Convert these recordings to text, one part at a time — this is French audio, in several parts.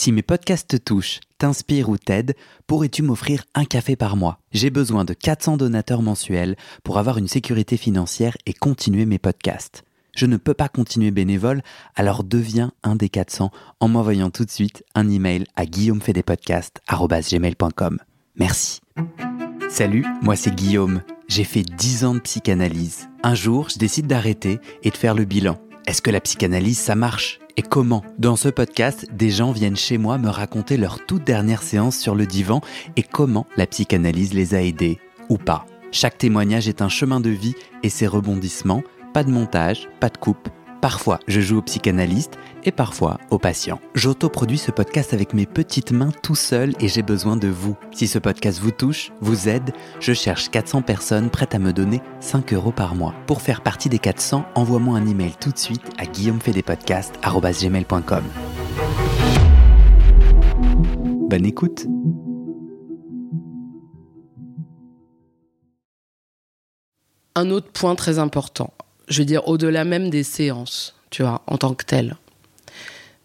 Si mes podcasts te touchent, t'inspirent ou t'aident, pourrais-tu m'offrir un café par mois? J'ai besoin de 400 donateurs mensuels pour avoir une sécurité financière et continuer mes podcasts. Je ne peux pas continuer bénévole, alors deviens un des 400 en m'envoyant tout de suite un email à guillaumefedepodcast.com. Merci. Salut, moi c'est Guillaume. J'ai fait 10 ans de psychanalyse. Un jour, je décide d'arrêter et de faire le bilan. Est-ce que la psychanalyse, ça marche? Et comment Dans ce podcast, des gens viennent chez moi me raconter leur toute dernière séance sur le divan et comment la psychanalyse les a aidés ou pas. Chaque témoignage est un chemin de vie et ses rebondissements, pas de montage, pas de coupe. Parfois, je joue au psychanalyste et parfois au patient. J'autoproduis ce podcast avec mes petites mains tout seul et j'ai besoin de vous. Si ce podcast vous touche, vous aide, je cherche 400 personnes prêtes à me donner 5 euros par mois. Pour faire partie des 400, envoie-moi un email tout de suite à guillaumefedepodcast.com. Bonne écoute Un autre point très important, je veux dire au-delà même des séances, tu vois, en tant que telle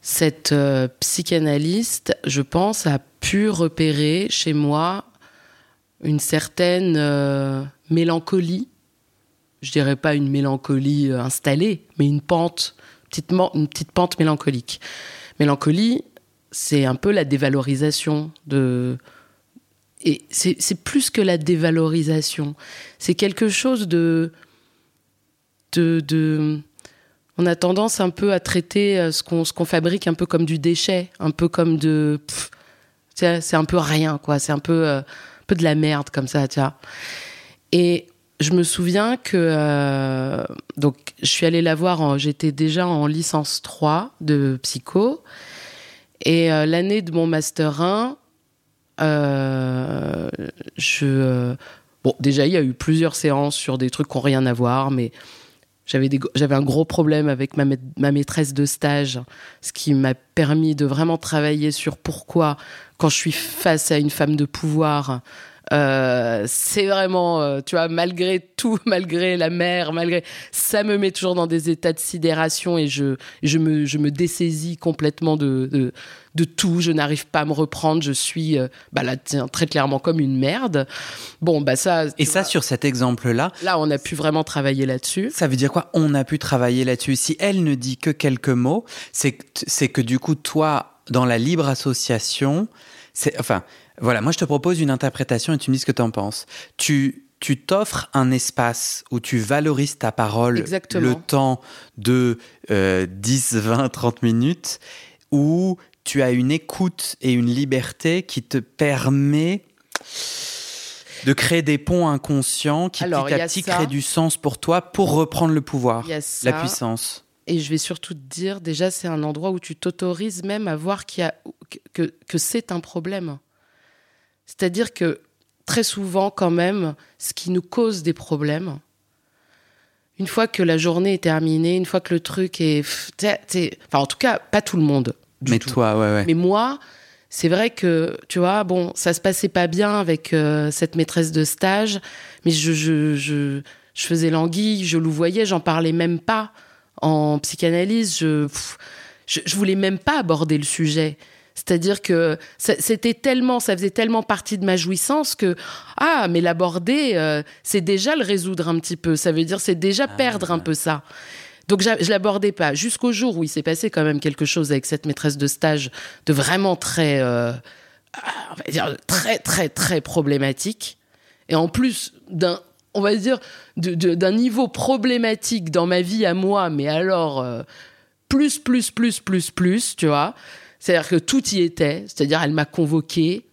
cette euh, psychanalyste, je pense, a pu repérer chez moi une certaine euh, mélancolie. Je dirais pas une mélancolie euh, installée, mais une pente, une petite pente mélancolique. Mélancolie, c'est un peu la dévalorisation de. Et c'est plus que la dévalorisation. C'est quelque chose de. de, de on a tendance un peu à traiter euh, ce qu'on fabrique un peu comme du déchet, un peu comme de c'est un peu rien quoi, c'est un peu euh, un peu de la merde comme ça, tu vois. Et je me souviens que euh, donc je suis allée la voir, j'étais déjà en licence 3 de psycho et l'année de mon master 1 je bon déjà il y a eu plusieurs séances sur des trucs qui n'ont rien à voir mais j'avais, un gros problème avec ma, ma maîtresse de stage, ce qui m'a permis de vraiment travailler sur pourquoi, quand je suis face à une femme de pouvoir, euh, c'est vraiment, euh, tu vois, malgré tout, malgré la mer, malgré, ça me met toujours dans des états de sidération et je, je me, je me dessaisis complètement de, de, de tout. Je n'arrive pas à me reprendre. Je suis, euh, bah là, très clairement comme une merde. Bon, bah ça. Et ça, sur cet exemple-là. Là, on a pu vraiment travailler là-dessus. Ça veut dire quoi? On a pu travailler là-dessus. Si elle ne dit que quelques mots, c'est, c'est que du coup, toi, dans la libre association, c'est, enfin, voilà, moi je te propose une interprétation et tu me dis ce que tu en penses. Tu tu t'offres un espace où tu valorises ta parole le temps de 10, 20, 30 minutes, où tu as une écoute et une liberté qui te permet de créer des ponts inconscients qui petit à petit créent du sens pour toi pour reprendre le pouvoir, la puissance. Et je vais surtout te dire, déjà, c'est un endroit où tu t'autorises même à voir qu'il y a, que, que c'est un problème. C'est-à-dire que très souvent, quand même, ce qui nous cause des problèmes, une fois que la journée est terminée, une fois que le truc est. Enfin, en tout cas, pas tout le monde. Mais toi, ouais, ouais. Mais moi, c'est vrai que, tu vois, bon, ça se passait pas bien avec euh, cette maîtresse de stage, mais je, je, je, je faisais l'anguille, je louvoyais, j'en parlais même pas en psychanalyse. Je, je, je voulais même pas aborder le sujet. C'est-à-dire que c'était tellement, ça faisait tellement partie de ma jouissance que ah, mais l'aborder, euh, c'est déjà le résoudre un petit peu. Ça veut dire c'est déjà ah, perdre un peu ça. Donc je l'abordais pas jusqu'au jour où il s'est passé quand même quelque chose avec cette maîtresse de stage de vraiment très, euh, on va dire très très très problématique. Et en plus d'un, on va dire d'un niveau problématique dans ma vie à moi, mais alors euh, plus plus plus plus plus, tu vois. C'est-à-dire que tout y était. C'est-à-dire, elle m'a convoqué.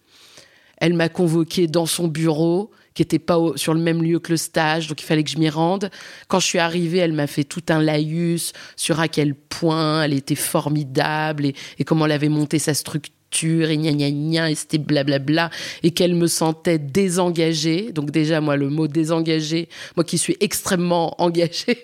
Elle m'a convoqué dans son bureau, qui n'était pas sur le même lieu que le stage, donc il fallait que je m'y rende. Quand je suis arrivée, elle m'a fait tout un laïus sur à quel point elle était formidable et, et comment elle avait monté sa structure et gna gna gna et c'était blablabla et qu'elle me sentait désengagée. Donc déjà moi le mot désengagée, moi qui suis extrêmement engagée,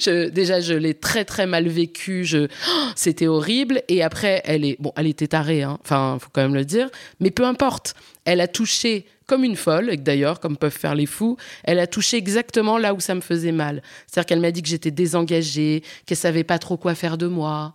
je, déjà je l'ai très très mal vécu. Je, c'était horrible. Et après elle est bon, elle était tarée, hein. enfin faut quand même le dire. Mais peu importe, elle a touché comme une folle, et d'ailleurs, comme peuvent faire les fous, elle a touché exactement là où ça me faisait mal. C'est-à-dire qu'elle m'a dit que j'étais désengagée, qu'elle savait pas trop quoi faire de moi,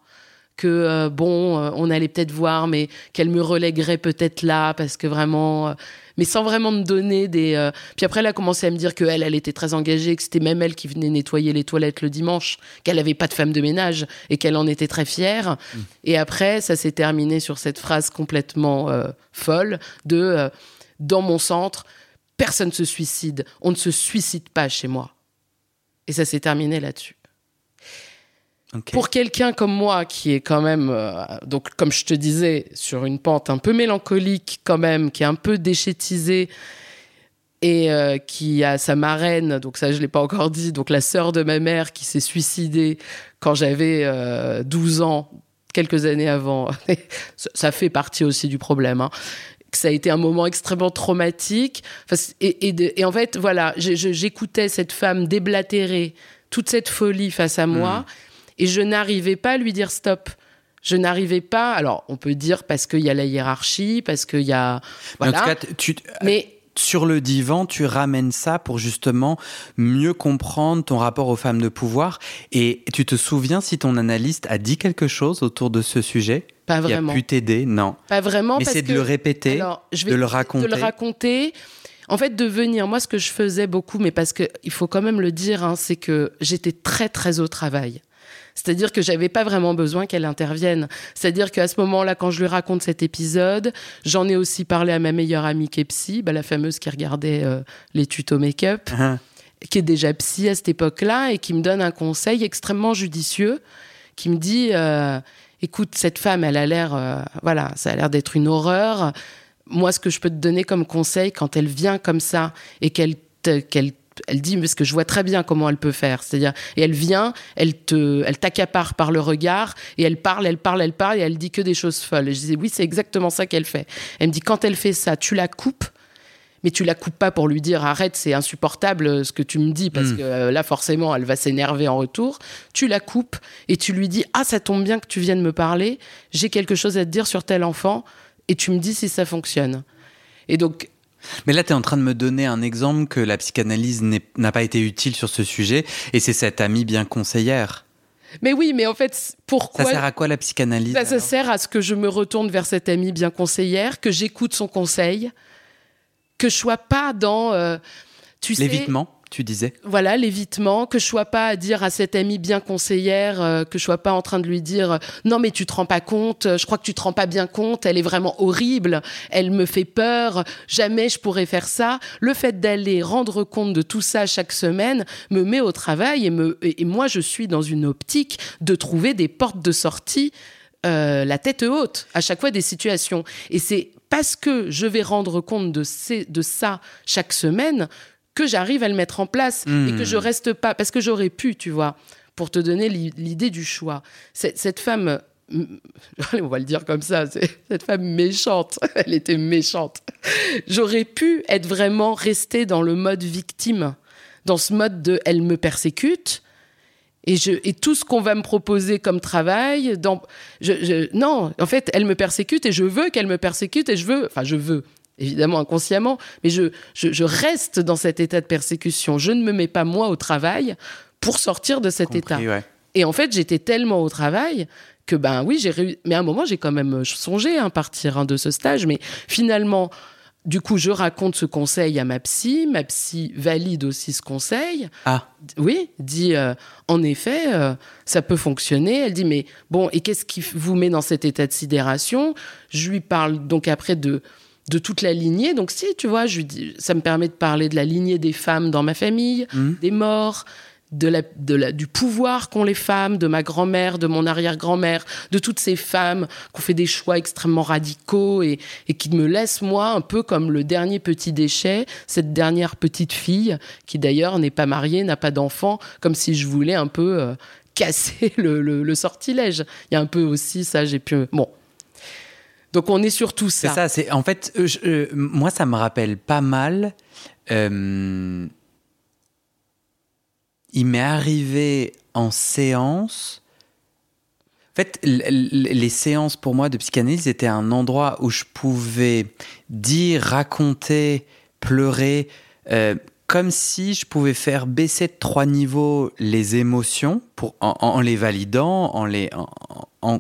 que euh, bon, euh, on allait peut-être voir, mais qu'elle me relèguerait peut-être là, parce que vraiment, euh, mais sans vraiment me donner des. Puis après, elle a commencé à me dire qu'elle, elle était très engagée, que c'était même elle qui venait nettoyer les toilettes le dimanche, qu'elle n'avait pas de femme de ménage et qu'elle en était très fière. Mmh. Et après, ça s'est terminé sur cette phrase complètement folle de dans mon centre, personne ne se suicide, on ne se suicide pas chez moi. Et ça s'est terminé là-dessus. Pour quelqu'un comme moi, qui est quand même, euh, donc comme je te disais, sur une pente un peu mélancolique quand même, qui est un peu déchétisée et euh, qui a sa marraine, donc ça je l'ai pas encore dit, donc la sœur de ma mère qui s'est suicidée quand j'avais 12 euh, ans, quelques années avant, ça fait partie aussi du problème. Hein. Ça a été un moment extrêmement traumatique. et, en fait, voilà, j'écoutais cette femme déblatérer toute cette folie face à moi. Mmh. Et je n'arrivais pas à lui dire stop. Je n'arrivais pas. Alors, on peut dire parce qu'il y a la hiérarchie, parce qu'il y a. Voilà. en tout cas, tu. Mais sur le divan, tu ramènes ça pour justement mieux comprendre ton rapport aux femmes de pouvoir. Et tu te souviens si ton analyste a dit quelque chose autour de ce sujet? Pas vraiment. Qui a pu t'aider? Non. Pas vraiment. Mais c'est de le répéter, de le raconter. De le raconter. En fait, de venir, moi, ce que je faisais beaucoup, mais parce qu'il faut quand même le dire, hein, c'est que j'étais très, très au travail. C'est-à-dire que j'avais pas vraiment besoin qu'elle intervienne. C'est-à-dire qu'à ce moment-là, quand je lui raconte cet épisode, j'en ai aussi parlé à ma meilleure amie qui est psy, bah, la fameuse qui regardait euh, les tutos make-up, uh-huh. qui est déjà psy à cette époque-là et qui me donne un conseil extrêmement judicieux, qui me dit euh, écoute, cette femme, elle a l'air, euh, voilà, ça a l'air d'être une horreur. Moi, ce que je peux te donner comme conseil quand elle vient comme ça et qu'elle qu'elle elle dit parce que je vois très bien comment elle peut faire. C'est-à-dire et elle vient elle te elle t'accapare par le regard et elle parle elle parle elle parle et elle dit que des choses folles. Et je disais oui c'est exactement ça qu'elle fait. Elle me dit quand elle fait ça tu la coupes mais tu la coupes pas pour lui dire arrête c'est insupportable euh, ce que tu me dis parce hmm. que euh, là forcément elle va s'énerver en retour. Tu la coupes et tu lui dis ah ça tombe bien que tu viennes me parler j'ai quelque chose à te dire sur tel enfant et tu me dis si ça fonctionne. Et donc mais là, tu es en train de me donner un exemple que la psychanalyse n'a pas été utile sur ce sujet, et c'est cette amie bien conseillère. Mais oui, mais en fait, pourquoi Ça sert à quoi la psychanalyse Ça, sert à ce que je me retourne vers cette amie bien conseillère, que j'écoute son conseil, que je sois pas dans... Euh, tu L'évitement? Tu disais Voilà, l'évitement, que je sois pas à dire à cette amie bien conseillère, euh, que je sois pas en train de lui dire non mais tu te rends pas compte, je crois que tu te rends pas bien compte, elle est vraiment horrible, elle me fait peur, jamais je pourrais faire ça. Le fait d'aller rendre compte de tout ça chaque semaine me met au travail et, me, et moi je suis dans une optique de trouver des portes de sortie euh, la tête haute à chaque fois des situations. Et c'est parce que je vais rendre compte de, de ça chaque semaine que j'arrive à le mettre en place et que je hmm. reste pas parce que j'aurais pu, tu vois, pour te donner l'idée du choix. Cette, femme, on va le dire comme ça, cette femme méchante, elle était méchante. J'aurais pu être vraiment restée dans le mode victime, dans ce mode de elle me persécute. Et, je, et tout ce qu'on va me proposer comme travail, dans, non, en fait, elle me persécute et je veux qu'elle me persécute et je veux, enfin, je veux, évidemment inconsciemment, mais je, je, reste dans cet état de persécution. Je ne me mets pas moi au travail pour sortir de cet état. Et en fait, j'étais tellement au travail que ben oui, j'ai mais à un moment j'ai quand même songé à partir hein, de ce stage, mais finalement. Du coup, je raconte ce conseil à ma psy. Ma psy valide aussi ce conseil. Ah. Oui, dit euh, en effet, euh, ça peut fonctionner. Elle dit mais bon, et qu'est-ce qui vous met dans cet état de sidération? Je lui parle donc après de de toute la lignée. Donc si, tu vois, je, ça me permet de parler de la lignée des femmes dans ma famille, mmh. des morts, de la, de la, du pouvoir qu'ont les femmes, de ma grand-mère, de mon arrière-grand-mère, de toutes ces femmes qui ont fait des choix extrêmement radicaux et, et, qui me laissent, moi, un peu comme le dernier petit déchet, cette dernière petite fille, qui d'ailleurs n'est pas mariée, n'a pas d'enfant, comme si je voulais un peu euh, casser le, le, le, sortilège. Il y a un peu aussi ça, j'ai pu... Bon, donc on est sur tout ça. C'est ça, c'est en fait, euh, euh, moi ça me rappelle pas mal. Euh, il m'est arrivé en séance. En fait, les séances pour moi de psychanalyse étaient un endroit où je pouvais dire, raconter, pleurer, comme si je pouvais faire baisser de trois niveaux les émotions pour, en, les validant, en les, en,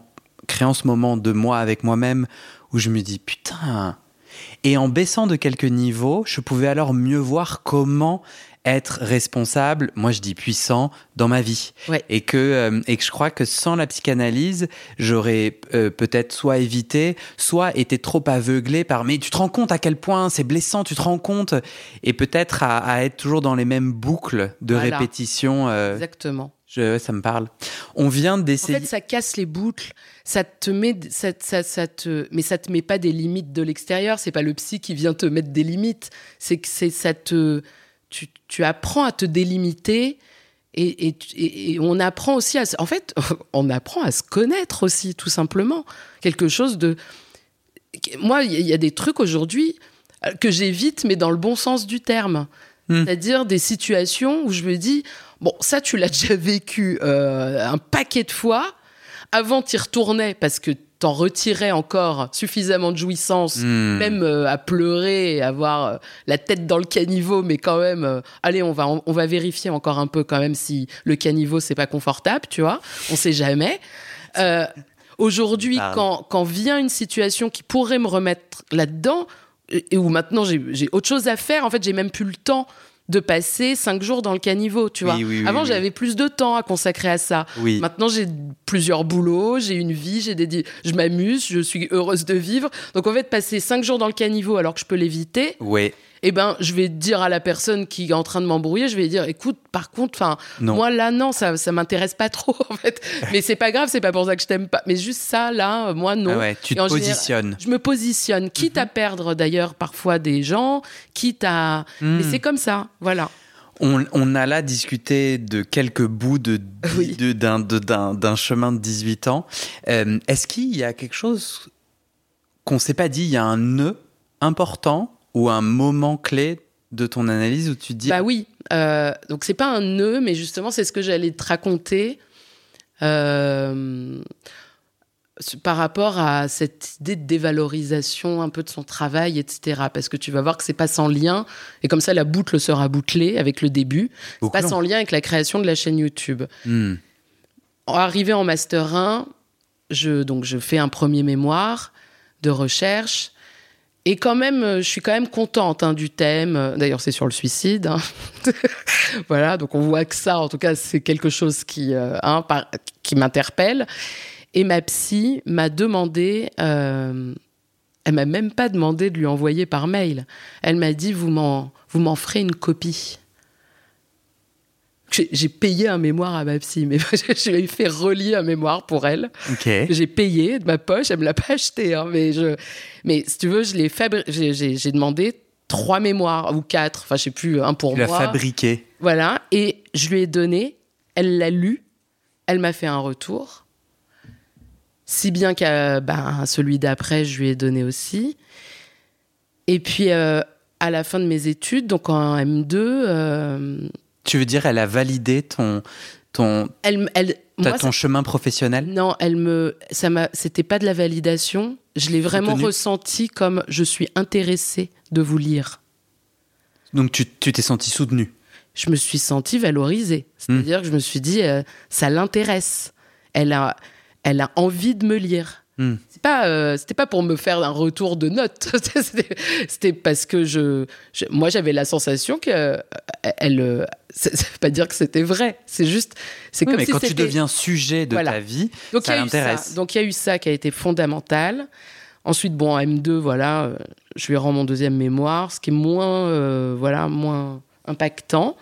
en ce moment de moi avec moi-même où je me dis putain. Et en baissant de quelques niveaux, je pouvais alors mieux voir comment être responsable, moi je dis puissant, dans ma vie. Et, que, euh, et que je crois que sans la psychanalyse, j'aurais euh, peut-être soit évité, soit été trop aveuglé par mais tu te rends compte à quel point c'est blessant, tu te rends compte, et peut-être à, être toujours dans les mêmes boucles de répétition. Euh, Exactement. Je, ça me parle. On vient d'essayer. En fait, ça casse les boucles. Ça te met, ça, ça, ça te, mais ça te met pas des limites de l'extérieur. C'est pas le psy qui vient te mettre des limites. C'est que c'est ça te, tu, apprends à te délimiter et, on apprend aussi à... En fait, on apprend à se connaître aussi, tout simplement. Quelque chose de... Moi, il y a des trucs aujourd'hui euh, que j'évite, mais dans le bon sens du terme. Hmm. C'est-à-dire des situations où je me dis, bon, ça, tu l'as déjà vécu euh, un paquet de fois. Avant, tu y retournais parce que t'en retirais encore suffisamment de jouissance, hmm. même euh, à pleurer et avoir euh, la tête dans le caniveau, mais quand même, euh, allez, on va, on, va vérifier encore un peu quand même si le caniveau c'est pas confortable, tu vois, on sait jamais. Aujourd'hui, quand, quand vient une situation qui pourrait me remettre là-dedans, et où maintenant j'ai autre chose à faire, en fait, j'ai même plus le temps de passer cinq jours dans le caniveau, tu vois. Avant, j'avais plus de temps à consacrer à ça. Maintenant, j'ai plusieurs boulots, j'ai une vie, j'ai des, je m'amuse, je suis heureuse de vivre. Donc, en fait, passer cinq jours dans le caniveau alors que je peux l'éviter. Oui eh ben, je vais dire à la personne qui est en train de m'embrouiller, je vais dire, écoute, par contre, enfin, moi là, non, ça, ça m'intéresse pas trop, en fait. Mais c'est pas grave, c'est pas pour ça que je t'aime pas. Mais juste ça, là, moi, non. Ah ouais, tu te positionnes. je me positionne, quitte à mhm. perdre d'ailleurs parfois des gens, quitte à. Hmm. Mais c'est comme ça, voilà. On, a là discuté de quelques bouts de, d'un, chemin de 18 ans. Euh, est-ce qu'il y a quelque chose qu'on s'est pas dit Il y a un nœud important ou un moment clé de ton analyse où tu te dis bah oui euh, donc c'est pas un nœud mais justement c'est ce que j'allais te raconter euh, par rapport à cette idée de dévalorisation un peu de son travail etc parce que tu vas voir que c'est pas sans lien et comme ça la boucle sera bouclée avec le début. C'est pas sans lien avec la création de la chaîne YouTube. Hmm. arrivé en master 1 je donc je fais un premier mémoire de recherche et quand même, euh, je suis quand même contente hein, du thème. D'ailleurs, c'est sur le suicide. Hein. voilà, donc on voit que ça, en tout cas, c'est quelque chose qui, euh, hein, qui m'interpelle. Et ma psy m'a demandé, euh, elle m'a même pas demandé de lui envoyer par mail. Elle m'a dit, vous m'en, vous m'en ferez une copie j'ai payé un mémoire à ma psy, mais je lui ai fait relier un mémoire pour elle. J'ai payé de ma poche, elle me l'a pas acheté, hein, mais je, mais si tu veux, je l'ai fabriqué. J'ai demandé trois mémoires ou quatre, enfin je sais plus, un pour tu moi. Tu l'as fabriqué. Voilà, et je lui ai donné. Elle l'a lu, elle m'a fait un retour, si bien qu'à ben, celui d'après, je lui ai donné aussi. Et puis euh, à la fin de mes études, donc en M2. Tu veux dire, elle a validé ton ton elle, elle ton chemin professionnel? Non, elle me ça m'a c'était pas de la validation, je l'ai vraiment ressenti comme je suis intéressée de vous lire. Donc tu t'es senti soutenue? Je me suis sentie valorisée, c'est-à-dire hmm. que je me suis dit euh, ça l'intéresse. Elle a elle a envie de me lire. Hmm. C'est pas, euh, c'était pas pour me faire un retour de notes. c'était parce que je, moi, j'avais la sensation que euh, elle. Euh, ça veut pas dire que c'était vrai. C'est juste, c'est comme mais quand tu deviens sujet de ta vie, Donc, ça l'intéresse. Donc il y a eu ça qui a été fondamental. Ensuite, bon, en M2, voilà, je lui rends mon deuxième mémoire, ce qui est moins, voilà, moins impactant.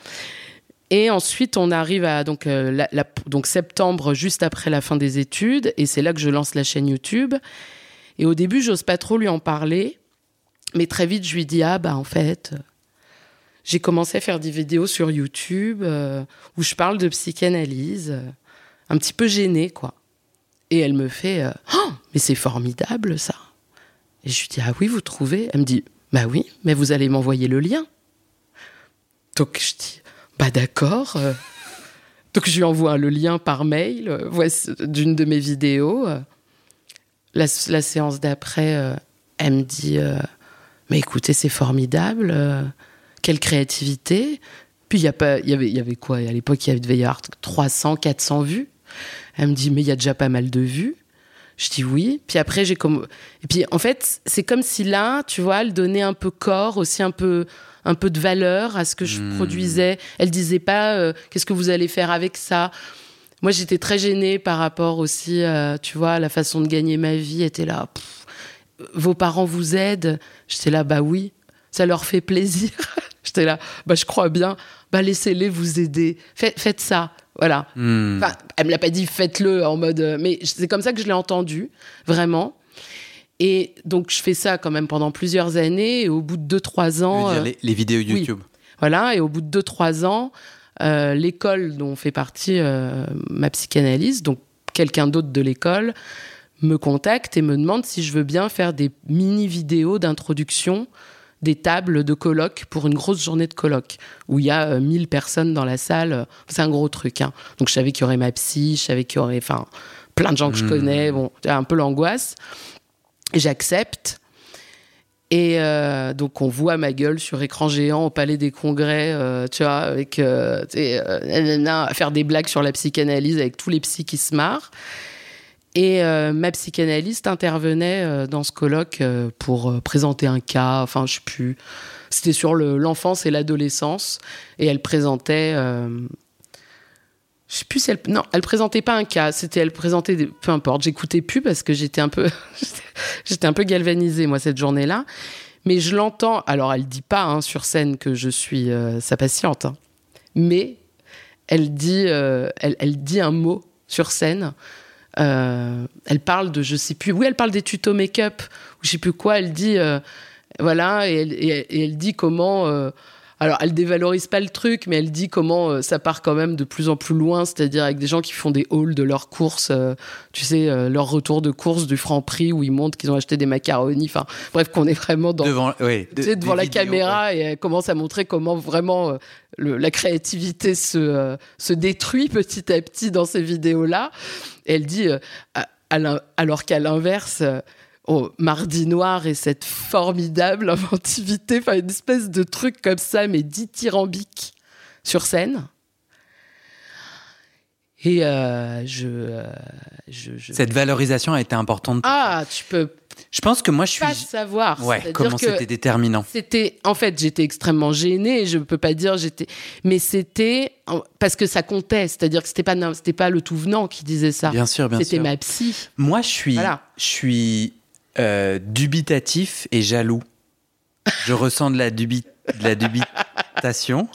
Et ensuite, on arrive à euh, donc septembre, juste après la fin des études, et c'est là que je lance la chaîne YouTube. Et au début, j'ose pas trop lui en parler, mais très vite, je lui dis ah bah en fait, j'ai commencé à faire des vidéos sur YouTube euh, où je parle de psychanalyse, euh, un petit peu gênée quoi. Et elle me fait oh, mais c'est formidable ça. Et je lui dis ah oui vous trouvez? Elle me dit bah oui, mais vous allez m'envoyer le lien. Donc je dis pas d'accord. Euh. Donc je lui envoie le lien par mail euh, d'une de mes vidéos. Euh. La, séance d'après, elle me dit Mais écoutez, c'est formidable, quelle créativité. Puis il y, a pas, y, avait, y avait quoi? À l'époque, il y avait 300, 400 vues. Elle me dit Mais il y a déjà pas mal de vues. Je dis oui. Puis après, j'ai comme. Et puis en fait, c'est comme si là, tu vois, elle donnait un peu corps, aussi un peu, un peu de valeur à ce que je Hmm. produisais. Elle disait pas euh, qu'est-ce que vous allez faire avec ça. Moi, j'étais très gênée par rapport aussi, euh, tu vois, à la façon de gagner ma vie. était là. pff, vos parents vous aident. J'étais là, bah oui. Ça leur fait plaisir. J'étais là, bah je crois bien. Bah laissez-les vous aider. Faites, faites ça. Voilà. Enfin, elle me l'a pas dit, faites-le en mode. euh, Mais c'est comme ça que je l'ai entendu, vraiment. Et donc, je fais ça quand même pendant plusieurs années. Et au bout de 2-3 Je veux ans. dire, les, les vidéos YouTube. voilà. Et au bout de 2-3 ans, euh, l'école dont fait partie euh, ma psychanalyse, donc quelqu'un d'autre de l'école, me contacte et me demande si je veux bien faire des mini-vidéos d'introduction des tables de colloque pour une grosse journée de colloque où il y a euh, 1000 personnes dans la salle. C'est un gros truc. hein. Donc je savais qu'il y aurait ma psy, je savais qu'il y aurait enfin, plein de gens que je Mhm. connais. Bon, un peu l'angoisse. J'accepte. Et euh, donc on voit ma gueule sur écran géant au Palais des Congrès, euh, tu vois, avec euh, faire des blagues sur la psychanalyse avec tous les psys qui se marrent. Et ma psychanalyste intervenait dans ce colloque pour présenter un cas, enfin je sais plus, c'était sur le- l'enfance et l'adolescence, et elle présentait, je sais plus si elle, non, elle présentait pas un cas, c'était elle présentait, peu importe, j'écoutais plus parce que j'étais un peu, j'étais un peu galvanisée moi cette journée-là, mais je l'entends. Alors elle dit pas hein, sur scène que je suis euh, sa patiente, hein. mais elle dit, euh, elle, elle dit un mot sur scène. Euh, elle parle de, je sais plus, oui, elle parle des tutos make-up ou je sais plus quoi. Elle dit, voilà, et elle- et elle dit comment. Alors, elle dévalorise pas le truc, mais elle dit comment euh, ça part quand même de plus en plus loin, c'est-à-dire avec des gens qui font des hauls de leurs courses, euh, tu sais, euh, leur retour de course du franc prix où ils montrent qu'ils ont acheté des macaronis. Enfin, bref, qu'on est vraiment dans, Devant, tu sais, de- devant la vidéos, caméra et elle commence à montrer comment vraiment euh, le- la créativité se, se détruit petit à petit dans ces vidéos-là. Elle dit, alors qu'à l'inverse, oh, Mardi Noir et cette formidable inventivité, enfin une espèce de truc comme ça, mais dithyrambique sur scène. Et euh, je, euh, je, je- Cette valorisation a été importante. Ah, tu peux Je pense que moi, je suis. pas savoir. Ouais, comment c'était déterminant. c'était en fait j'étais extrêmement gênée je peux pas dire j'étais mais c'était parce que ça comptait c'est-à-dire que c'était pas c'était pas le tout venant qui disait ça Bien sûr, bien c'était sûr. ma psy Moi, je suis, Voilà. je suis euh, dubitatif et jaloux. Je ressens de la, dubi- de la dubitation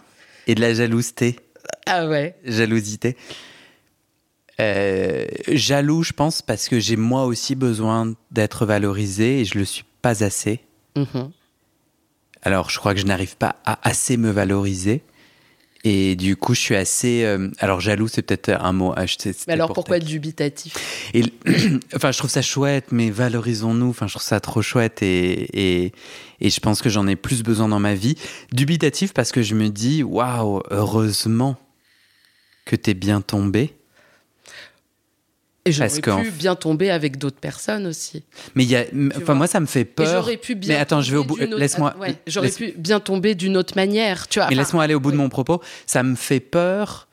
et de la jalouseté. ah ouais Jalousité. Euh, jaloux, je pense, parce que j'ai moi aussi besoin d'être valorisé et je le suis pas assez. Mhm. Alors, je crois que je n'arrive pas à assez me valoriser. Et du coup, je suis assez. euh, alors, jaloux, c'est peut-être un mot. c'était mais alors pour pourquoi dubitatif? Et, enfin, je trouve ça chouette, mais valorisons-nous. Enfin, je trouve ça trop chouette et, et, et je pense que j'en ai plus besoin dans ma vie. Dubitatif parce que je me dis, waouh, heureusement que t'es bien tombé. Et j'aurais pu bien tomber avec d'autres personnes aussi Mais il y a, enfin, moi, ça me fait peur. j'aurais pu bien Mais attends, je vais au tomber bout. d'une autre- Laisse-moi. ouais, j'aurais laisse- pu bien tomber d'une autre manière tu vois Mais Enfin, laisse-moi aller au bout de mon propos. Ça me fait peur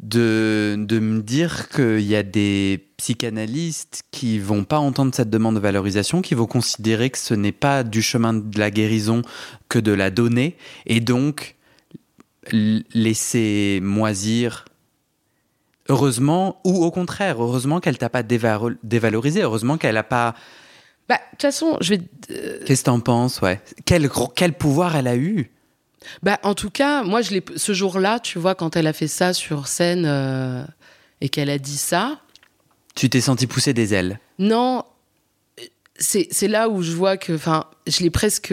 de, de me dire qu'il y a des psychanalystes qui vont pas entendre cette demande de valorisation, qui vont considérer que ce n'est pas du chemin de la guérison que de la donner, et donc laisser moisir. Heureusement, ou au contraire, heureusement qu'elle t'a pas dévalo- dévalorisé, heureusement qu'elle a pas. bah de toute façon je vais euh, Qu'est-ce que t'en penses, ouais? Quel, quel pouvoir elle a eu? Bah, en tout cas, moi, je ce jour-là, tu vois, quand elle a fait ça sur scène euh, et qu'elle a dit ça, Tu t'es senti pousser des ailes? non, c'est, là où je vois que, enfin, je l'ai presque.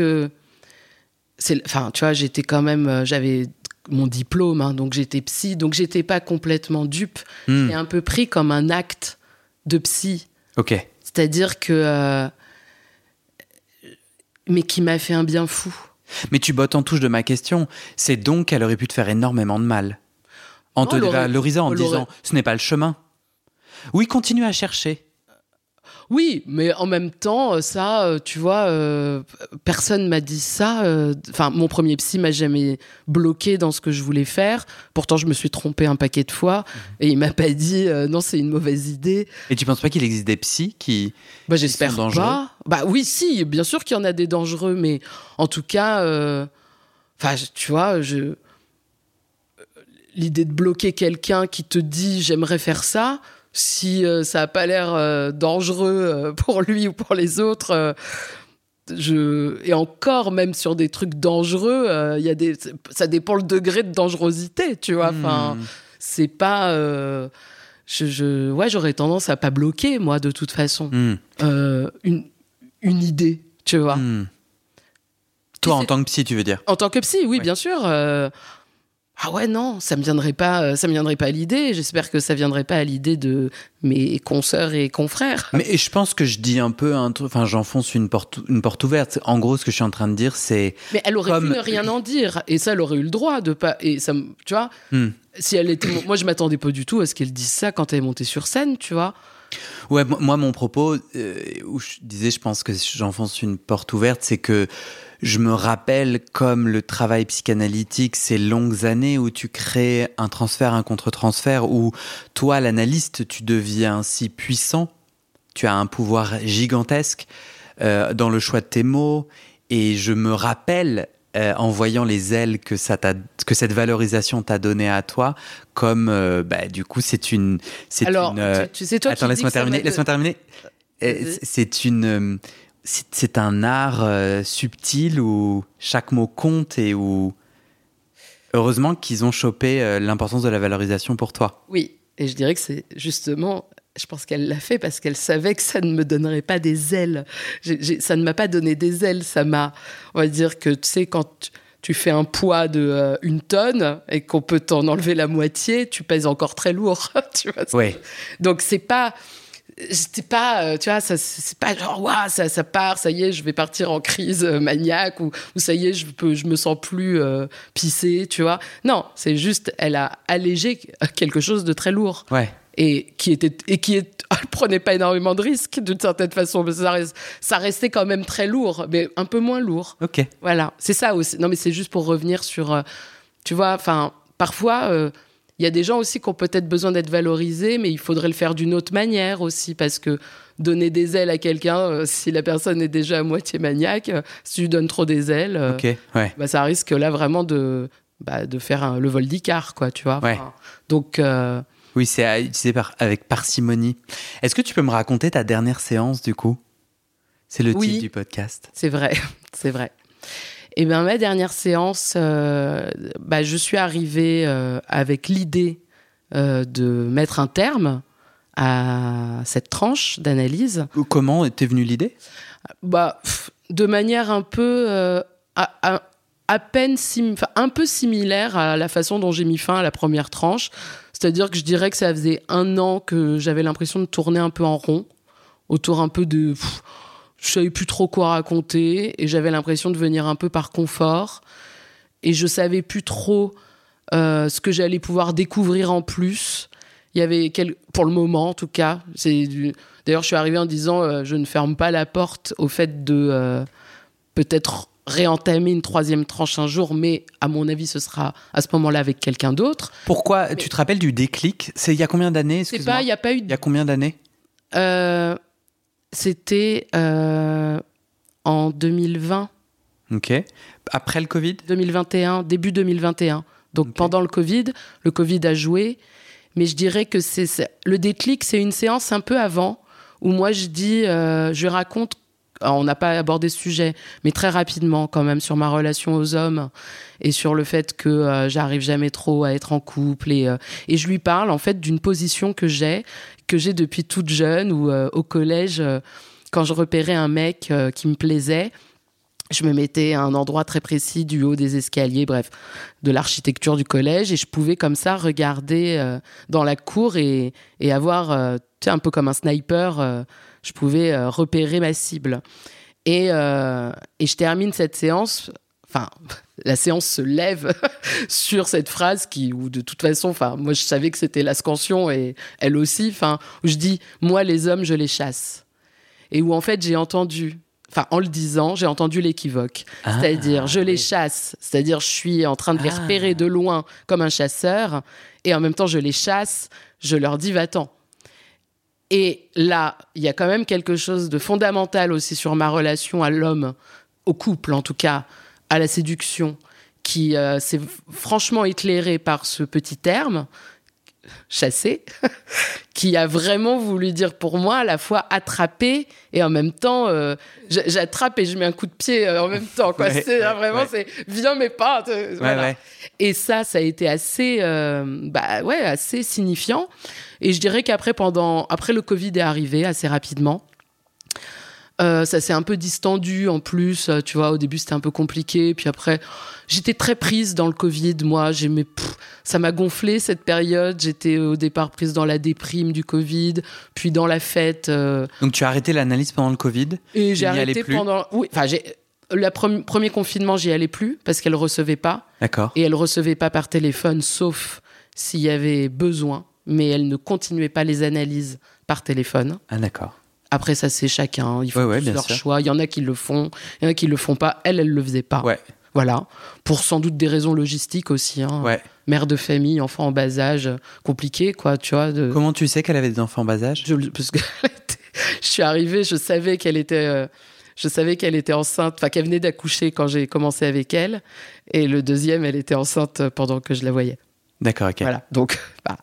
Enfin, tu vois, j'étais quand même. euh, J'avais mon diplôme, hein, donc j'étais psy, donc j'étais pas complètement dupe. C'est un peu pris comme un acte de psy. Ok. C'est-à-dire que. euh, mais qui m'a fait un bien fou. Mais tu bottes en touche de ma question. C'est donc qu'elle aurait pu te faire énormément de mal. En Non, te elle aurait- valorisant, en elle disant ce n'est pas le chemin. Oui, continue à chercher. Oui, mais en même temps, euh, ça, euh, tu vois, euh, personne m'a dit ça. euh, Enfin, mon premier psy m'a jamais bloqué dans ce que je voulais faire. Pourtant, je me suis trompée un paquet de fois et il m'a pas dit euh, non, c'est une mauvaise idée. Et tu penses pas qu'il existe des psys qui. Bah, j'espère sont dangereux? pas. Bah oui, si, bien sûr qu'il y en a des dangereux, mais en tout cas, enfin, tu vois, je l'idée de bloquer quelqu'un qui te dit j'aimerais faire ça, si euh, ça a pas l'air euh, dangereux euh, pour lui ou pour les autres. je... Et encore, même sur des trucs dangereux, il y a des... ça dépend le degré de dangerosité, tu vois. Enfin, Hmm. c'est pas. Je, je... Ouais, j'aurais tendance à pas bloquer, moi, de toute façon Hmm. une, une idée, tu vois. Hmm. Toi, en tant que psy, tu veux dire? En tant que psy, oui, Ouais. bien sûr. euh, Ah ouais, non, ça me viendrait pas, euh, ça me viendrait pas à l'idée. J'espère que ça viendrait pas à l'idée de mes consoeurs et confrères. Mais je pense que je dis un peu un truc. Enfin, j'enfonce une porte, une porte ouverte. En gros, ce que je suis en train de dire, c'est. Mais elle aurait Comme- pu ne rien en dire, et ça, elle aurait eu le droit de pas. Et ça, tu vois, Hmm. si elle était, moi, je m'attendais pas du tout à ce qu'elle dise ça quand elle est montée sur scène, tu vois? Ouais, mo- moi, mon propos, euh, où je disais, je pense que j'enfonce une porte ouverte, c'est que je me rappelle comme le travail psychanalytique, ces longues années où tu crées un transfert, un contre-transfert, où toi, l'analyste, tu deviens si puissant, tu as un pouvoir gigantesque euh, dans le choix de tes mots, et je me rappelle. euh, en voyant les ailes que ça t'a, que cette valorisation t'a donné à toi, comme euh, bah, du coup c'est une, c'est Alors, une, euh, tu, tu sais, toi, Attends, laisse-moi terminer. Laisse-moi terminer. Euh, c- C'est une, euh, c'est un art euh, subtil où chaque mot compte et où heureusement qu'ils ont chopé euh, l'importance de la valorisation pour toi. Oui, et je dirais que c'est justement, je pense qu'elle l'a fait parce qu'elle savait que ça ne me donnerait pas des ailes. Ça ne m'a pas donné des ailes, ça m'a, on va dire que tu sais, quand tu, tu fais un poids de euh, une tonne et qu'on peut t'en enlever la moitié, tu pèses encore très lourd, tu vois. Ouais. Donc c'est pas c'était pas euh, tu vois c'est pas genre waouh ça ça part ça y est je vais partir en crise euh, maniaque ou, ou ça y est je peux je me sens plus euh, pisser tu vois non c'est juste elle a allégé quelque chose de très lourd Ouais. et qui était et qui est elle prenait pas énormément de risques d'une certaine façon mais ça, reste- ça restait quand même très lourd mais un peu moins lourd Ok. voilà, c'est ça aussi. Non, mais c'est juste pour revenir sur, euh, tu vois, enfin, parfois, euh, il y a des gens aussi qui ont peut-être besoin d'être valorisés, mais il faudrait le faire d'une autre manière aussi, parce que donner des ailes à quelqu'un, euh, si la personne est déjà à moitié maniaque, euh, si tu lui donnes trop des ailes, euh. Ouais. bah, ça risque là vraiment de, bah, de faire un- le vol d'Icare, quoi, tu vois. Ouais. Enfin, donc, euh, Oui, c'est à utiliser par, avec parcimonie. Est-ce que tu peux me raconter ta dernière séance du coup? C'est le Oui. titre du podcast. C'est vrai, c'est vrai. Et bien, ma dernière séance, euh, bah, je suis arrivée euh, avec l'idée euh, de mettre un terme à cette tranche d'analyse. Comment était venue l'idée? Bah, pff, de manière un peu, euh, à, à- à peine, sim- un peu similaire à la façon dont j'ai mis fin à la première tranche. C'est-à-dire que je dirais que ça faisait un an que j'avais l'impression de tourner un peu en rond, autour un peu de. pff, je savais plus trop quoi raconter et j'avais l'impression de venir un peu par confort. Et je savais plus trop euh, ce que j'allais pouvoir découvrir en plus. Il y avait quel... pour le moment en tout cas. C'est du... D'ailleurs, je suis arrivée en disant euh, je ne ferme pas la porte au fait de euh, peut-être réentamer une troisième tranche un jour, mais à mon avis, ce sera à ce moment-là avec quelqu'un d'autre. Pourquoi Tu te rappelles du déclic? C'est il y a combien d'années? C'est pas, il n'y a pas eu. Il y a combien d'années? C'était euh, en 2020. Ok. Après le Covid? 2021, début 2021. Donc pendant le Covid, le Covid a joué. Mais je dirais que c'est c'est- le déclic, c'est une séance un peu avant où moi je dis, euh, je raconte. alors, on n'a pas abordé ce sujet, mais très rapidement quand même sur ma relation aux hommes et sur le fait que euh, j'arrive jamais trop à être en couple et, euh, et je lui parle en fait d'une position que j'ai que j'ai depuis toute jeune ou au collège euh, quand je repérais un mec euh, qui me plaisait je me mettais à un endroit très précis du haut des escaliers, bref, de l'architecture du collège, et je pouvais comme ça regarder euh, dans la cour et, avoir, euh, tu sais, un peu comme un sniper, euh, je pouvais euh, repérer ma cible. Et, euh, et je termine cette séance, enfin, la séance se lève sur cette phrase qui, où de toute façon, enfin, moi je savais que c'était la scansion et elle aussi, enfin, où je dis, moi les hommes, je les chasse. et où en fait j'ai entendu, enfin en le disant, j'ai entendu l'équivoque. c'est-à-dire, je les chasse, c'est-à-dire je suis en train de les Ah. repérer de loin comme un chasseur, et en même temps je les chasse, je leur dis va-t'en. Et là, il y a quand même quelque chose de fondamental aussi sur ma relation à l'homme, au couple en tout cas, à la séduction, qui euh, s'est franchement éclairé par ce petit terme, chasser, qui a vraiment voulu dire pour moi à la fois attraper et en même temps, euh, j'attrape et je mets un coup de pied euh, en même temps. Quoi. Ouais, ouais, vraiment, ouais. c'est viens mais pas. voilà. Et ça, ça a été assez, euh, bah ouais, assez signifiant. Et je dirais qu'après, pendant, après le Covid est arrivé assez rapidement. Euh, ça s'est un peu distendu en plus, euh, tu vois. Au début, c'était un peu compliqué, puis après, j'étais très prise dans le Covid. Moi, j'aimais, ça m'a gonflé cette période. J'étais au départ prise dans la déprime du Covid, puis dans la fête. euh, Donc tu as arrêté l'analyse pendant le Covid et j'ai arrêté plus pendant. Oui, enfin, j'ai. Le premier confinement, j'y allais plus parce qu'elle recevait pas. D'accord. Et elle recevait pas par téléphone, sauf s'il y avait besoin. Mais elle ne continuait pas les analyses par téléphone. Ah d'accord. Après, ça, c'est chacun. Ils font Ouais, ouais, tous bien leur sûr. choix. Il y en a qui le font, il y en a qui le font pas. Elle, elle le faisait pas. Ouais. Voilà. Pour sans doute des raisons logistiques aussi. Hein. Ouais. Mère de famille, enfant en bas âge, compliqué, quoi, tu vois. De... Comment tu sais qu'elle avait des enfants en bas âge? Je, parce que je suis arrivée, je savais qu'elle était, euh, je savais qu'elle était enceinte, enfin qu'elle venait d'accoucher quand j'ai commencé avec elle, et le deuxième, elle était enceinte pendant que je la voyais. D'accord, ok. Voilà. Donc, bah,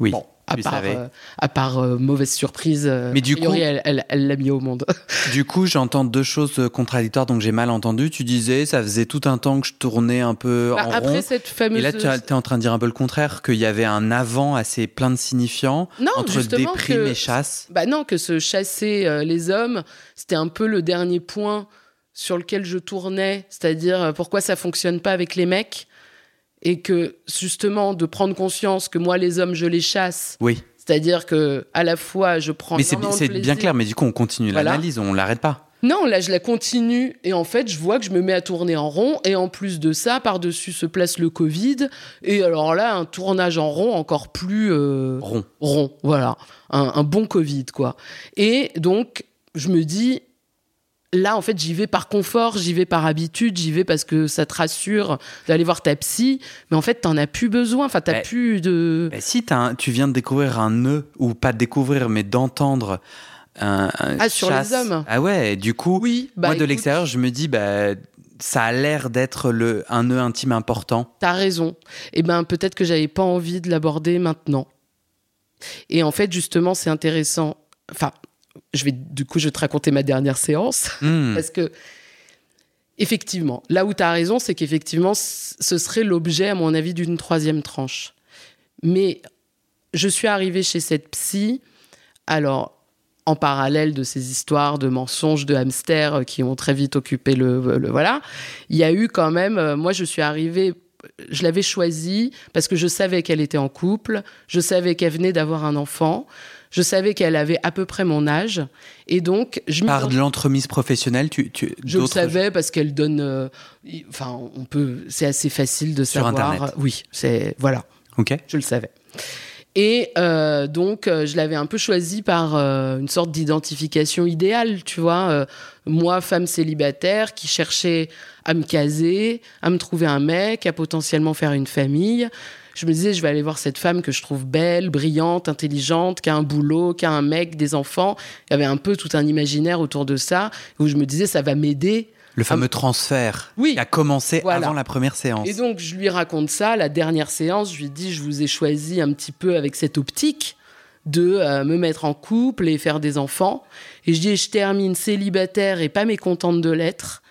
Oui. bon, à tu part, euh, à part euh, mauvaise surprise, euh, Mais du priori, coup- elle, l'a mis au monde. Du coup, j'entends deux choses euh, contradictoires, donc j'ai mal entendu. Tu disais, ça faisait tout un temps que je tournais un peu Bah, en après rond. cette Et fameuse. là, tu es en train de dire un peu le contraire, qu'il y avait un avant assez plein de signifiants non, entre justement déprime que- et chasse. Bah non, que se chasser euh, les hommes, c'était un peu le dernier point sur lequel je tournais, c'est-à-dire euh, pourquoi ça fonctionne pas avec les mecs et que justement de prendre conscience que moi les hommes je les chasse, Oui, c'est-à-dire que à la fois je prends mais c'est bien clair, mais du coup, on continue Voilà. l'analyse, on l'arrête pas. Non, là je la continue et en fait je vois que je me mets à tourner en rond et en plus de ça par-dessus se place le Covid et alors là un tournage en rond encore plus euh, Rond. rond, voilà, un, un bon Covid, quoi. Et donc, je me dis, là, en fait, j'y vais par confort, j'y vais par habitude, j'y vais parce que ça te rassure d'aller voir ta psy, mais en fait, t'en as plus besoin, enfin, t'as plus de... Bah, si un- tu viens de découvrir un nœud, ou pas de découvrir, mais d'entendre un, un Ah, sur les chasse- hommes. Ah ouais, et du coup, Oui, bah, moi de l'extérieur, je me dis, bah, ça a l'air d'être le un nœud intime important. T'as raison. Eh ben, peut-être que j'avais pas envie de l'aborder maintenant. Et en fait, justement, c'est intéressant. Enfin, je vais, du coup, je vais te raconter ma dernière séance. Hmm. Parce que, effectivement, là où tu as raison, c'est qu'effectivement, ce serait l'objet, à mon avis, d'une troisième tranche. Mais je suis arrivée chez cette psy, alors, en parallèle de ces histoires de mensonges, de hamsters euh, qui ont très vite occupé le. le- voilà, il y a eu quand même. euh, moi, je suis arrivée. Je l'avais choisie parce que je savais qu'elle était en couple, je savais qu'elle venait d'avoir un enfant, je savais qu'elle avait à peu près mon âge, et donc je Par de l'entremise professionnelle, tu, tu je le savais parce qu'elle donne. euh, y- Enfin, on peut. C'est assez facile de Sur savoir. Internet. Oui, c'est voilà, Ok. je le savais. Et euh, donc, euh, je l'avais un peu choisi par euh, une sorte d'identification idéale, tu vois. moi, femme célibataire, qui cherchait à me caser, à me trouver un mec, à potentiellement faire une famille. Je me disais, je vais aller voir cette femme que je trouve belle, brillante, intelligente, qui a un boulot, qui a un mec, des enfants. Il y avait un peu tout un imaginaire autour de ça, où je me disais, ça va m'aider Le fameux transfert Oui. qui a commencé Voilà. avant la première séance. Et donc, je lui raconte ça, la dernière séance, je lui dis, je vous ai choisi un petit peu avec cette optique de euh, me mettre en couple et faire des enfants. Et je dis, je termine célibataire et pas mécontente de l'être.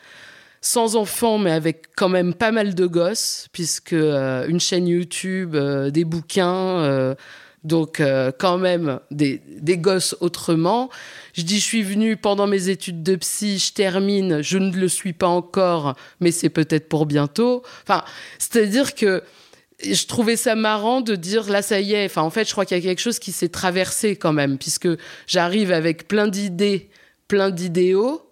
Sans enfants, mais avec quand même pas mal de gosses, puisque euh, une chaîne YouTube, euh, des bouquins, euh, donc quand même des, des gosses autrement. Je dis, je suis venue pendant mes études de psy, je termine, je ne le suis pas encore, mais c'est peut-être pour bientôt. Enfin, c'est-à-dire que je trouvais ça marrant de dire là ça y est. Enfin, en fait, je crois qu'il y a quelque chose qui s'est traversé quand même, puisque j'arrive avec plein d'idées, plein d'idéaux,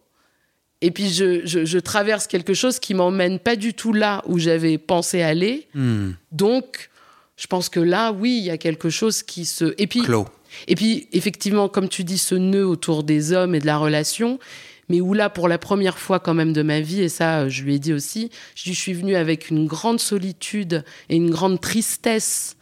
et puis je, je- je traverse quelque chose qui m'emmène pas du tout là où j'avais pensé aller. Hmm. Donc, je pense que là, oui, il y a quelque chose qui se. Et puis, Clos. Et puis, effectivement, comme tu dis, ce nœud autour des hommes et de la relation, mais où là, pour la première fois quand même de ma vie, et ça, je lui ai dit aussi, je suis venue avec une grande solitude et une grande tristesse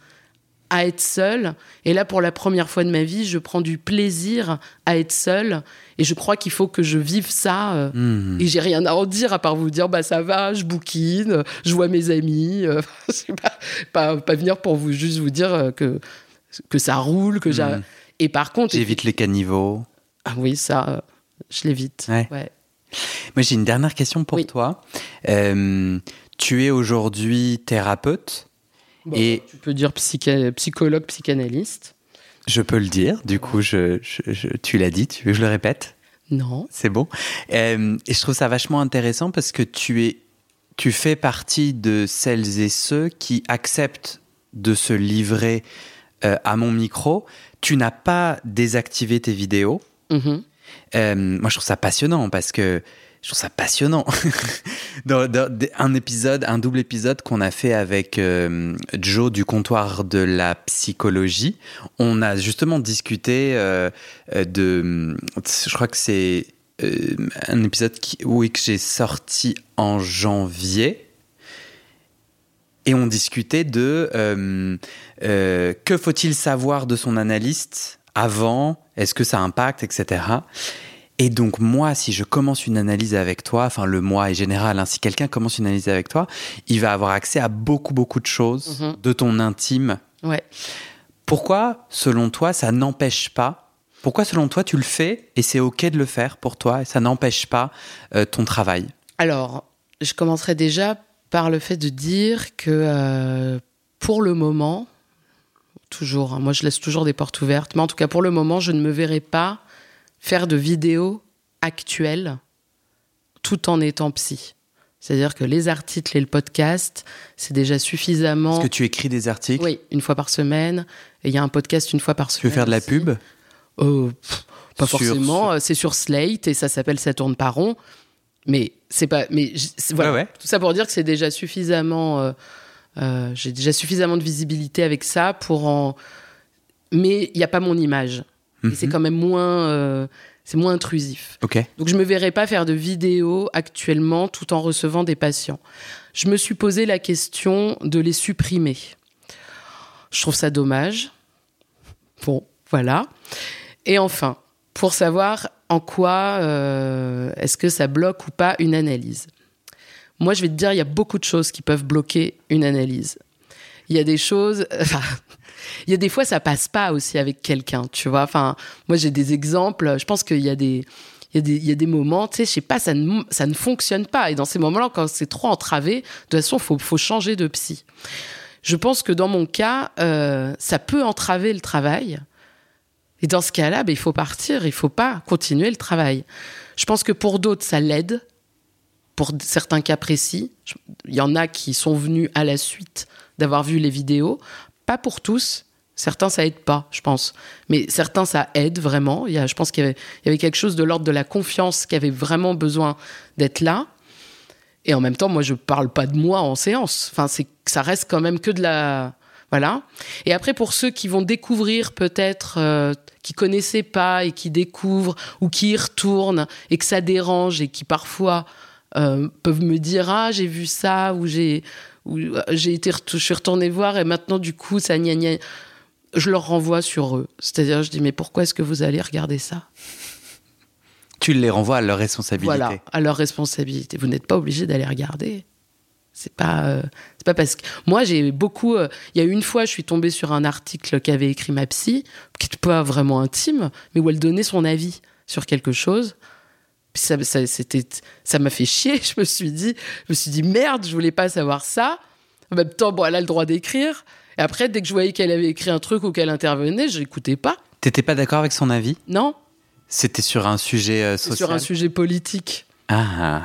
à être seule. Et là, pour la première fois de ma vie, je prends du plaisir à être seule. Et je crois qu'il faut que je vive ça. Euh, Mhm. Et j'ai rien à en dire à part vous dire, bah ça va, je bouquine, je vois mes amis. euh, pas, pas, pas venir pour vous juste vous dire euh, que, que ça roule, que j'ai. Mhm. Et par contre. J'évite les caniveaux. Ah oui, ça, euh, je l'évite. Ouais. Ouais. Moi, j'ai une dernière question pour Oui. toi. Euh, tu es aujourd'hui thérapeute Bon, et Tu peux dire psycha- psychologue, psychanalyste. je peux le dire. Du coup, je, je- je- tu l'as dit. Tu veux que je le répète? Non. C'est bon. Euh, et je trouve ça vachement intéressant parce que tu es, tu fais partie de celles et ceux qui acceptent de se livrer euh, à mon micro. Tu n'as pas désactivé tes vidéos. Mhm. Euh, moi, je trouve ça passionnant parce que je trouve ça passionnant. dans, un épisode, un double épisode qu'on a fait avec euh, Joe du comptoir de la psychologie, on a justement discuté euh, euh, de. Je crois que c'est euh, un épisode qui, que j'ai sorti en janvier. Et on discutait de que faut-il savoir de son analyste avant, est-ce que ça impacte, etc. Et donc moi, si je commence une analyse avec toi, enfin le moi est général, hein, si quelqu'un commence une analyse avec toi, il va avoir accès à beaucoup, beaucoup de choses Mhm. de ton intime. Ouais. Pourquoi, selon toi, ça n'empêche pas Pourquoi, selon toi, tu le fais et c'est OK de le faire pour toi et ça n'empêche pas euh, ton travail? Alors, je commencerai déjà par le fait de dire que euh, pour le moment, toujours, hein, moi je laisse toujours des portes ouvertes, mais en tout cas pour le moment, je ne me verrai pas faire de vidéos actuelles tout en étant psy. C'est-à-dire que les articles et le podcast, c'est déjà suffisamment. Est-ce que tu écris des articles Oui, une fois par semaine. Et il y a un podcast une fois par Tu semaine. veux faire de la aussi. pub? Euh, pff, Pas Sur- forcément. C'est sur Slate et ça s'appelle Ça tourne pas rond. Mais c'est pas. Mais voilà. Ouais. Tout ça pour dire que c'est déjà suffisamment. euh, euh, J'ai déjà suffisamment de visibilité avec ça pour en. Mais il n'y a pas mon image. C'est Mhm. quand même moins. euh, c'est moins intrusif. Donc je me verrais pas faire de vidéos actuellement tout en recevant des patients. Je me suis posé la question de les supprimer. Je trouve ça dommage. Bon, voilà. Et enfin, pour savoir en quoi euh, est-ce que ça bloque ou pas une analyse. Moi, je vais te dire, il y a beaucoup de choses qui peuvent bloquer une analyse. Il y a des choses. enfin, il y a des fois, ça passe pas aussi avec quelqu'un, tu vois. Enfin, moi, j'ai des exemples. Je pense qu'il y a des. Il y, a des, il y a des moments, tu sais, je sais pas, ça ne, ça ne fonctionne pas. Et dans ces moments-là, quand c'est trop entravé, de toute façon, faut, faut changer de psy. Je pense que dans mon cas, euh, ça peut entraver le travail. Et dans ce cas-là, ben, il faut partir, il faut pas continuer le travail. Je pense que pour d'autres, ça l'aide. Pour certains cas précis, il y en a qui sont venus à la suite d'avoir vu les vidéos. Pas pour tous. Certains, ça aide pas, je pense. Mais certains, ça aide vraiment. Il y a, je pense qu'il y avait, quelque chose de l'ordre de la confiance qui avait vraiment besoin d'être là. Et en même temps, moi, je parle pas de moi en séance. Enfin, c'est, ça reste quand même que de la, voilà. Et après, pour ceux qui vont découvrir peut-être, euh, qui connaissaient pas et qui découvrent ou qui y retournent et que ça dérange et qui parfois euh, peuvent me dire ah j'ai vu ça ou j'ai ou euh, j'ai été je suis retourné voir et maintenant du coup ça gna gna je leur renvoie sur eux. C'est-à-dire je dis mais pourquoi est-ce que vous allez regarder ça? Tu les renvoies à leur responsabilité. voilà à leur responsabilité. Vous n'êtes pas obligé d'aller regarder. C'est pas euh, c'est pas parce que moi j'ai beaucoup euh, il y a une fois je suis tombée sur un article qu'avait écrit ma psy qui n'était pas vraiment intime mais où elle donnait son avis sur quelque chose puis ça, ça c'était ça m'a fait chier je me suis dit je me suis dit merde je voulais pas savoir ça en même temps bon elle a le droit d'écrire et après dès que je voyais qu'elle avait écrit un truc ou qu'elle intervenait je n'écoutais pas T'étais pas d'accord avec son avis? Non C'était sur un sujet euh, social sur un sujet politique Ah,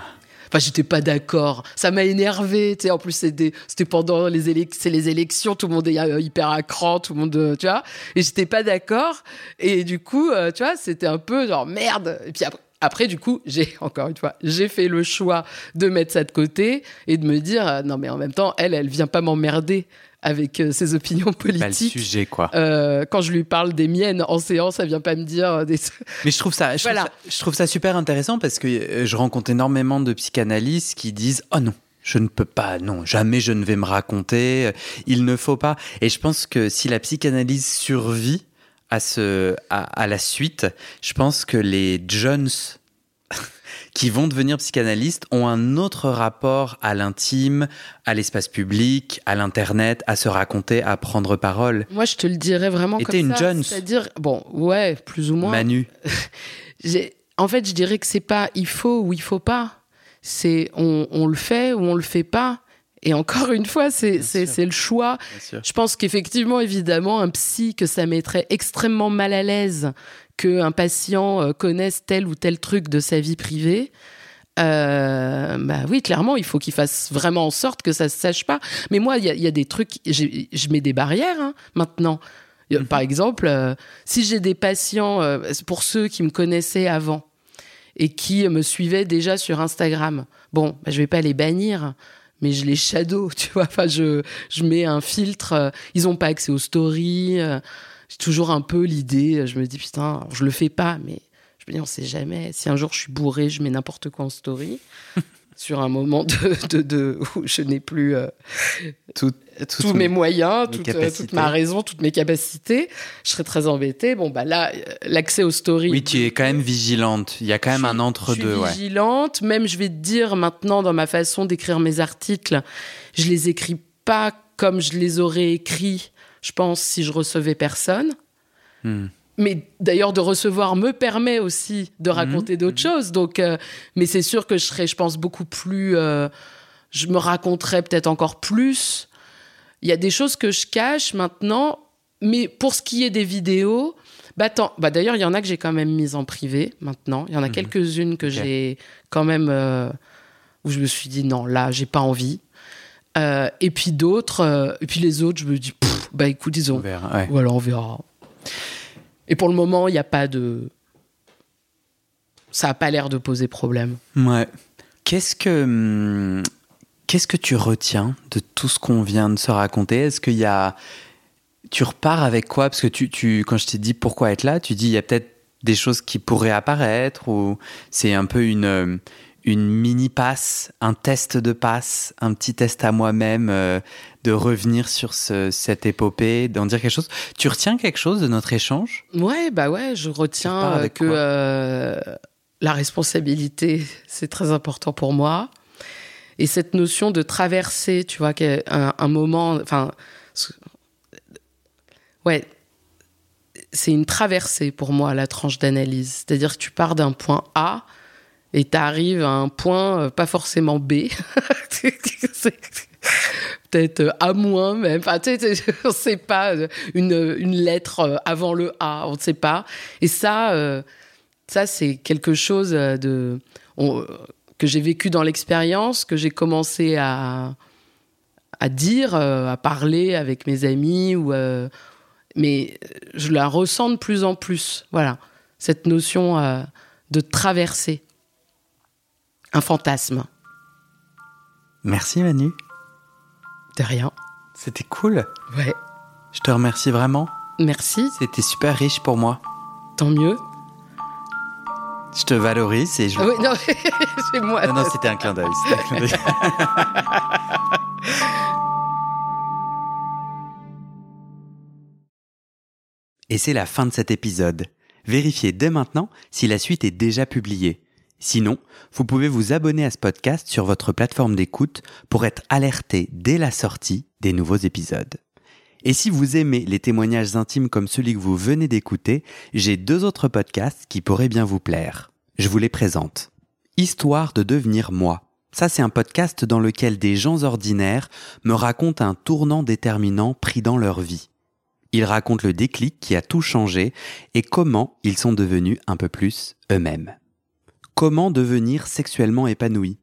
Enfin, j'étais pas d'accord. Ça m'a énervé. En plus, c'était pendant les, élec- les élections, tout le monde est euh, hyper à cran, tout le monde, euh, tu vois. Et j'étais pas d'accord. Et du coup, euh, tu vois, c'était un peu genre merde. Et puis après, après, du coup, j'ai, encore une fois, j'ai fait le choix de mettre ça de côté et de me dire, euh, non, mais en même temps, elle, elle vient pas m'emmerder avec euh, ses opinions Pas le politiques. sujet, quoi. Euh, quand je lui parle des miennes en séance, elle vient pas me dire euh, des. Mais je trouve ça, je, Voilà. trouve ça, je trouve ça super intéressant parce que je rencontre énormément de psychanalystes qui disent Oh non, je ne peux pas, non, jamais je ne vais me raconter, il ne faut pas. Et je pense que si la psychanalyse survit à, ce, à, à la suite, je pense que les Jones qui vont devenir psychanalystes ont un autre rapport à l'intime, à l'espace public, à l'internet, à se raconter, à prendre parole. Moi, je te le dirais vraiment Et comme une ça. Jones. C'est-à-dire, bon, ouais, plus ou moins. Manu, En fait, je dirais que c'est pas il faut ou il faut pas. C'est on, on le fait ou on le fait pas. Et encore une fois, c'est le choix. Je pense qu'effectivement, évidemment, un psy, que ça mettrait extrêmement mal à l'aise qu'un patient euh, connaisse tel ou tel truc de sa vie privée. Euh, bah oui, clairement, il faut qu'il fasse vraiment en sorte que ça se sache pas. Mais moi, il y, a- il y a des trucs, je mets des barrières hein, maintenant. Mhm. Par exemple, euh, si j'ai des patients, euh, pour ceux qui me connaissaient avant et qui me suivaient déjà sur Instagram, bon, bah, je vais pas les bannir, mais je les shadow, tu vois. Enfin, je, mets un filtre. euh, ils ont pas accès aux stories. euh, J'ai toujours un peu l'idée. Je me dis putain, je le fais pas, mais je me dis on sait jamais. Si un jour je suis bourré, je mets n'importe quoi en story. sur un moment de, de, de- où je n'ai plus euh, Tout, tout- tous mes moyens, toute, euh, toute ma raison, toutes mes capacités, je serais très embêtée. Bon, bah là, euh, l'accès aux stories. Oui, tu es quand même vigilante. Il y a quand même Je un entre-deux. Je suis Ouais. vigilante. Même, je vais te dire maintenant, dans ma façon d'écrire mes articles, je les écris pas comme je les aurais écrits, je pense, si je recevais personne. Hmm. Mais d'ailleurs, de recevoir me permet aussi de Mhm. raconter d'autres choses. Donc, euh, mais c'est sûr que je serais, je pense, beaucoup plus. euh, je me raconterais peut-être encore plus. Il y a des choses que je cache maintenant, mais pour ce qui est des vidéos, bah, bah d'ailleurs, il y en a que j'ai quand même mises en privé maintenant. Il y en a Mhm. quelques-unes que j'ai quand même euh, où je me suis dit non, là, j'ai pas envie. Euh, et puis d'autres, et puis les autres, je me dis, pff, bah écoute, On verra, ouais. voilà, on verra. Et pour le moment, il n'y a pas de. Ça n'a pas l'air de poser problème. Ouais. Qu'est-ce que hum, qu'est-ce que tu retiens de tout ce qu'on vient de se raconter? Est-ce qu'il y a tu repars avec quoi? Parce que tu, quand je t'ai dit pourquoi être là, tu dis il y a peut-être des choses qui pourraient apparaître ou c'est un peu une euh, une mini passe, un test de passe, un petit test à moi-même euh, de revenir sur ce, cette épopée, d'en dire quelque chose. Tu retiens quelque chose de notre échange? Ouais, bah ouais, je retiens euh, que euh, la responsabilité, c'est très important pour moi. Et cette notion de traverser, tu vois, qu'un un moment. Enfin. Ouais. C'est une traversée pour moi, la tranche d'analyse. C'est-à-dire que tu pars d'un point A et tu arrives à un point euh, pas forcément B. Peut-être euh, A moins même. Enfin, tu sais, on ne sait pas. euh, Une, une lettre avant le A, on ne sait pas. Et ça, ça c'est quelque chose de, que j'ai vécu dans l'expérience, que j'ai commencé à, à dire, à parler avec mes amis. Ou, mais je la ressens de plus en plus. Voilà, cette notion de traverser un fantasme. Merci Manu. De rien. C'était cool. Ouais. Je te remercie vraiment. Merci, C'était super riche pour moi. tant mieux. Je te valorise et je. Ah oui, non, c'est moi. Non, non, c'était un clin d'œil. c'était un clin d'œil. Et c'est la fin de cet épisode. Vérifiez dès maintenant si la suite est déjà publiée. Sinon, vous pouvez vous abonner à ce podcast sur votre plateforme d'écoute pour être alerté dès la sortie des nouveaux épisodes. Et si vous aimez les témoignages intimes comme celui que vous venez d'écouter, j'ai deux autres podcasts qui pourraient bien vous plaire. Je vous les présente. Histoire de devenir moi. Ça, c'est un podcast dans lequel des gens ordinaires me racontent un tournant déterminant pris dans leur vie. Ils racontent le déclic qui a tout changé et comment ils sont devenus un peu plus eux-mêmes. Comment devenir sexuellement épanoui?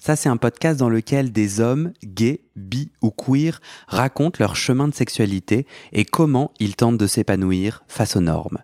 Ça, c'est un podcast dans lequel des hommes, gays, bi ou queer, racontent leur chemin de sexualité et comment ils tentent de s'épanouir face aux normes.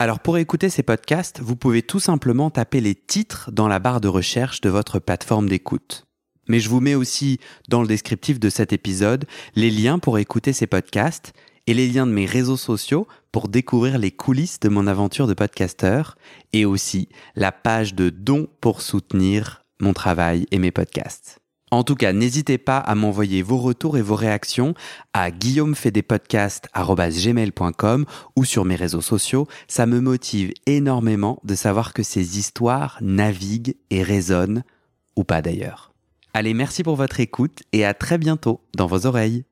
Alors pour écouter ces podcasts, vous pouvez tout simplement taper les titres dans la barre de recherche de votre plateforme d'écoute. Mais je vous mets aussi dans le descriptif de cet épisode les liens pour écouter ces podcasts et les liens de mes réseaux sociaux pour découvrir les coulisses de mon aventure de podcasteur et aussi la page de dons pour soutenir mon travail et mes podcasts. En tout cas, n'hésitez pas à m'envoyer vos retours et vos réactions à guillaumefedepodcast.com ou sur mes réseaux sociaux. Ça me motive énormément de savoir que ces histoires naviguent et résonnent, ou pas d'ailleurs. Allez, merci pour votre écoute et à très bientôt dans vos oreilles.